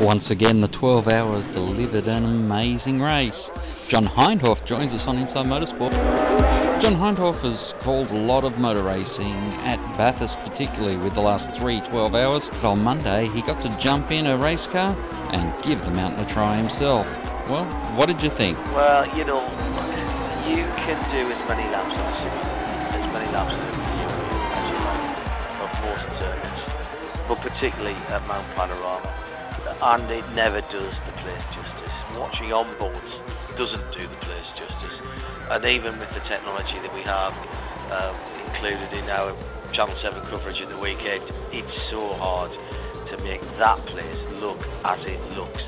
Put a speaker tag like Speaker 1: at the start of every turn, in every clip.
Speaker 1: Once again, the 12 hours delivered an amazing race. John Hindhaugh joins us on Inside Motorsport. John Hindhaugh has called a lot of motor racing at Bathurst, particularly with the last three 12 hours. But on Monday, he got to jump in a race car and give the mountain a try himself. Well, what did you think?
Speaker 2: Well, you know, you can do as many laps the city, as many laps as you of circuits, but particularly at Mount Panorama and it never does the place justice. Watching on boards doesn't do the place justice, and even with the technology that we have um, included in our Channel 7 coverage at the weekend, it's so hard to make that place look as it looks.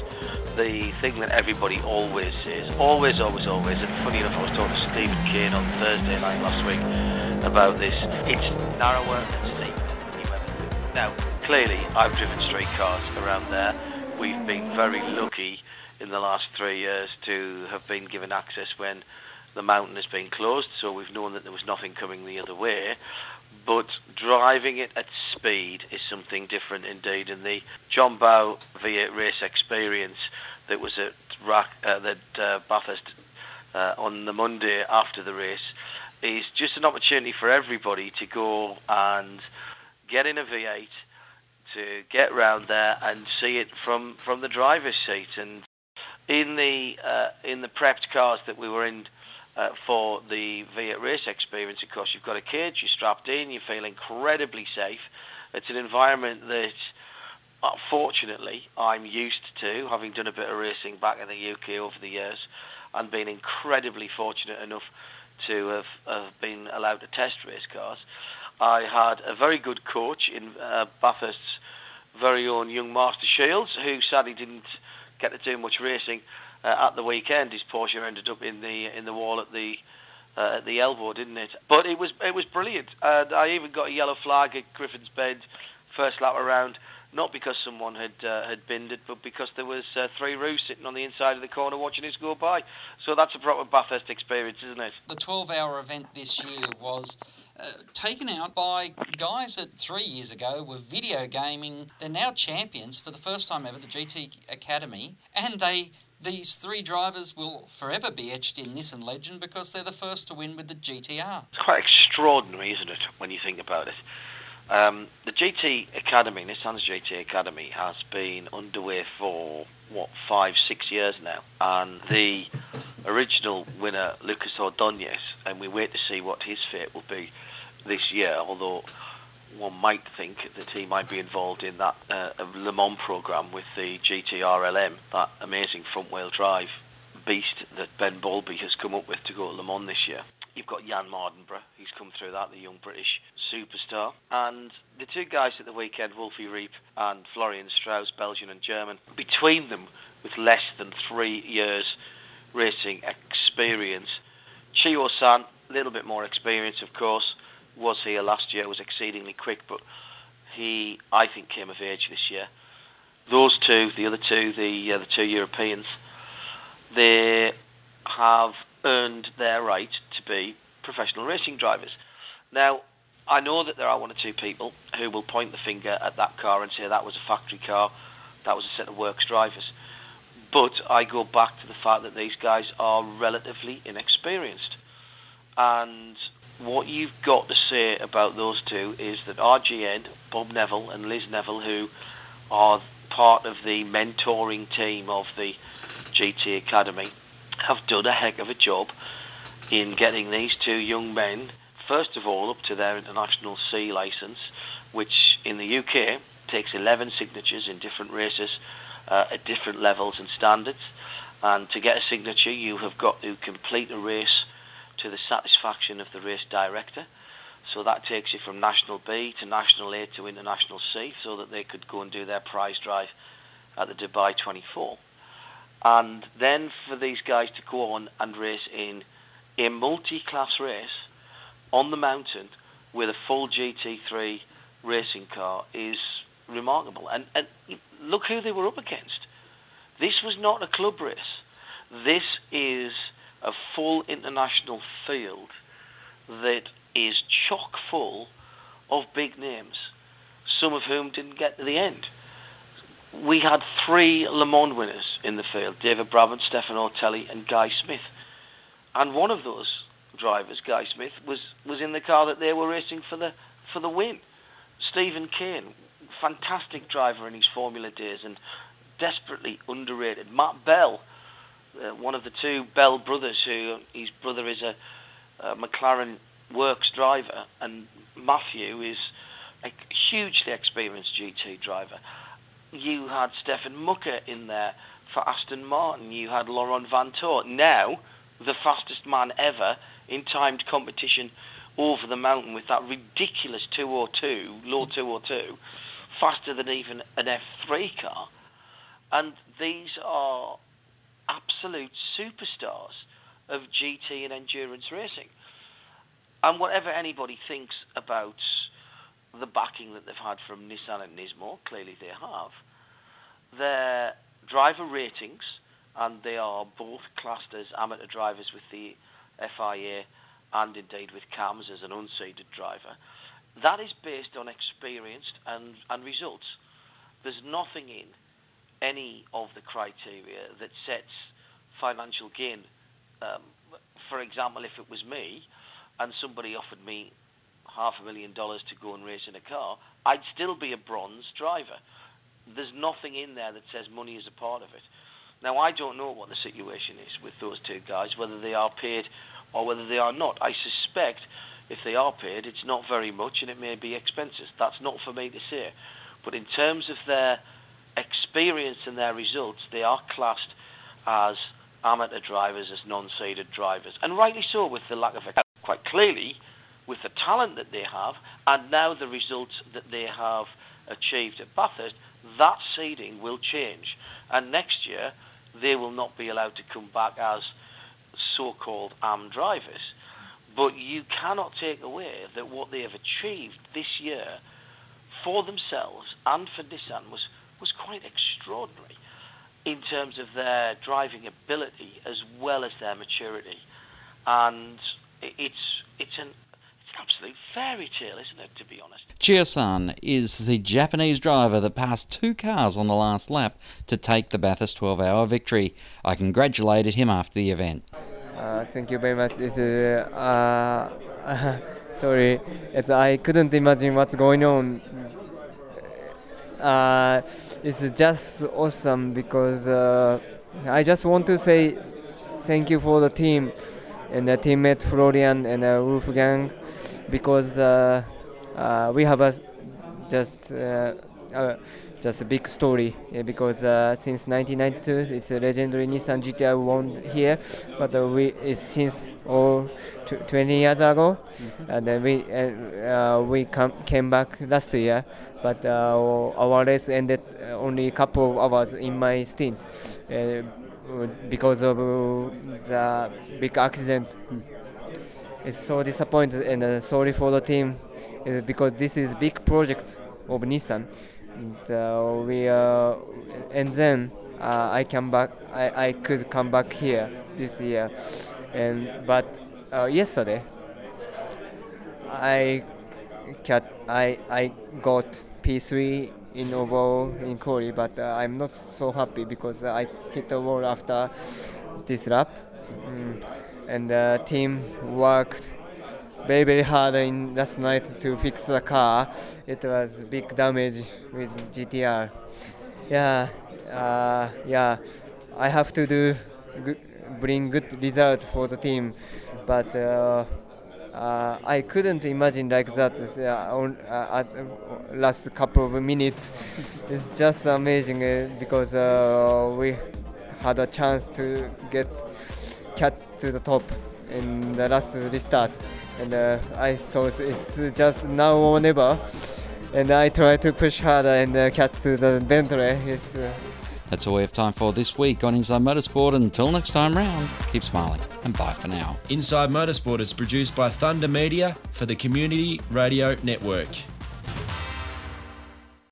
Speaker 2: The thing that everybody always says, always, always, always, and funny enough, I was talking to Steven Kane on Thursday night last week about this, it's narrower and steeper than you ever do. Now, clearly, I've driven street cars around there, we've been very lucky in the last three years to have been given access when the mountain has been closed, so we've known that there was nothing coming the other way. But driving it at speed is something different indeed. And the John Bowe V8 race experience that was at Rack, uh, that uh, Bathurst uh, on the Monday after the race is just an opportunity for everybody to go and get in a V8 to get round there and see it from, from the driver's seat. And in the uh, in the prepped cars that we were in uh, for the V8 race experience, of course, you've got a cage, you're strapped in, you feel incredibly safe. It's an environment that, uh, fortunately, I'm used to, having done a bit of racing back in the UK over the years, and been incredibly fortunate enough to have, have been allowed to test race cars. I had a very good coach in uh, Bathurst's very own young Master Shields, who sadly didn't get to do much racing uh, at the weekend. His Porsche ended up in the in the wall at the uh, at the elbow, didn't it? But it was it was brilliant. And I even got a yellow flag at Griffin's Bend first lap around not because someone had uh, had binned it, but because there was uh, three roos sitting on the inside of the corner watching us go by. So that's a proper Bathurst experience, isn't it?
Speaker 1: The 12-hour event this year was uh, taken out by guys that three years ago were video gaming. They're now champions for the first time ever, the GT Academy, and they these three drivers will forever be etched in Nissan legend because they're the first to win with the GTR.
Speaker 2: It's quite extraordinary, isn't it, when you think about it? Um, the GT Academy, Nissan's GT Academy, has been underway for what five, six years now, and the original winner, Lucas Ordonez, and we wait to see what his fate will be this year. Although one might think that he might be involved in that uh, Le Mans program with the GTR LM, that amazing front-wheel drive beast that Ben Bowlby has come up with to go to Le Mans this year. You've got Jan Mardenborough, he's come through that, the young British superstar. And the two guys at the weekend, Wolfie Reip and Florian Strauss, Belgian and German, between them with less than three years racing experience. Chiyo San, a little bit more experience, of course, was here last year, was exceedingly quick, but he, I think, came of age this year. Those two, the other two, the uh, the two Europeans, they have earned their right to be professional racing drivers. Now, I know that there are one or two people who will point the finger at that car and say that was a factory car, that was a set of works drivers. But I go back to the fact that these guys are relatively inexperienced. And what you've got to say about those two is that RJN, Bob Neville and Liz Neville, who are part of the mentoring team of the GT Academy, have done a heck of a job in getting these two young men, first of all, up to their international C license, which in the UK takes 11 signatures in different races uh, at different levels and standards. And to get a signature, you have got to complete a race to the satisfaction of the race director. So that takes you from National B to National A to International C so that they could go and do their prize drive at the Dubai 24 and then for these guys to go on and race in a multi-class race on the mountain with a full GT3 racing car is remarkable. And, and look who they were up against. This was not a club race. This is a full international field that is chock full of big names, some of whom didn't get to the end. we had three Le Mans winners in the field, David Brabham, Stéphane Ortelli and Guy Smith. And one of those drivers, Guy Smith, was, was in the car that they were racing for the, for the win. Steven Kane, fantastic driver in his Formula days and desperately underrated. Matt Bell, uh, one of the two Bell brothers, who his brother is a, a McLaren Works driver, and Matthew is a hugely experienced GT driver. You had Stefan Mücke in there for Aston Martin. You had Laurent Vanthoor. Now, the fastest man ever in timed competition over the mountain with that ridiculous 202, low 202, faster than even an F3 car. And these are absolute superstars of GT and endurance racing. And whatever anybody thinks about the backing that they've had from Nissan and Nismo, clearly they have, their driver ratings, and they are both classed as amateur drivers with the FIA and indeed with CAMS as an unseeded driver, that is based on experience and, and results. There's nothing in any of the criteria that sets financial gain. Um, for example, if it was me and somebody offered me half a million dollars to go and race in a car, I'd still be a bronze driver. There's nothing in there that says money is a part of it. Now, I don't know what the situation is with those two guys, whether they are paid or whether they are not. I suspect if they are paid, it's not very much and it may be expensive. That's not for me to say. But in terms of their experience and their results, they are classed as amateur drivers, as non-seeded drivers. And rightly so with the lack of, quite clearly, with the talent that they have and now the results that they have achieved at Bathurst, that seeding will change. And next year, they will not be allowed to come back as so-called AM drivers. But you cannot take away that what they have achieved this year for themselves and for Nissan was, was quite extraordinary in terms of their driving ability as well as their maturity. And it's, it's an absolute fairy tale, isn't it, to be honest?
Speaker 1: Chiyo-san is the Japanese driver that passed two cars on the last lap to take the Bathurst 12 hour victory. I congratulated him after the event.
Speaker 3: Uh, thank you very much. This is, uh, sorry, it's, I couldn't imagine what's going on. Uh, it's just awesome because uh, I just want to say thank you for the team and the teammate Florian and uh, Wolfgang because uh, uh, we have a just uh, just a big story yeah, because uh, since 1992 it's a legendary Nissan GTR won here, but uh, we it's since oh, 20 years ago, mm-hmm. and then we uh, we come, came back last year, but our race ended only a couple of hours in my stint because of the big accident. It's so disappointed and uh, sorry for the team uh, because this is big project of Nissan. And, uh, we uh, and then uh, I come back. I, I could come back here this year, and but uh, yesterday I cat I I got P3 in overall in quali, but I'm not so happy because I hit the wall after this lap. Mm and the team worked very very hard in last night to fix the car. It was big damage with GTR. Yeah, uh, yeah. I have to do bring good result for the team, but uh, uh, I couldn't imagine like that uh, on, uh, at last couple of minutes. it's just amazing uh, because we had a chance to get cat to the top in the last restart, and uh, I saw it's just now or never. And I try to push harder and uh, catch to the Bentley. It's, uh,
Speaker 1: That's all we have time for this week on Inside Motorsport. Until next time round, keep smiling and bye for now.
Speaker 4: Inside Motorsport is produced by Thunder Media for the Community Radio Network.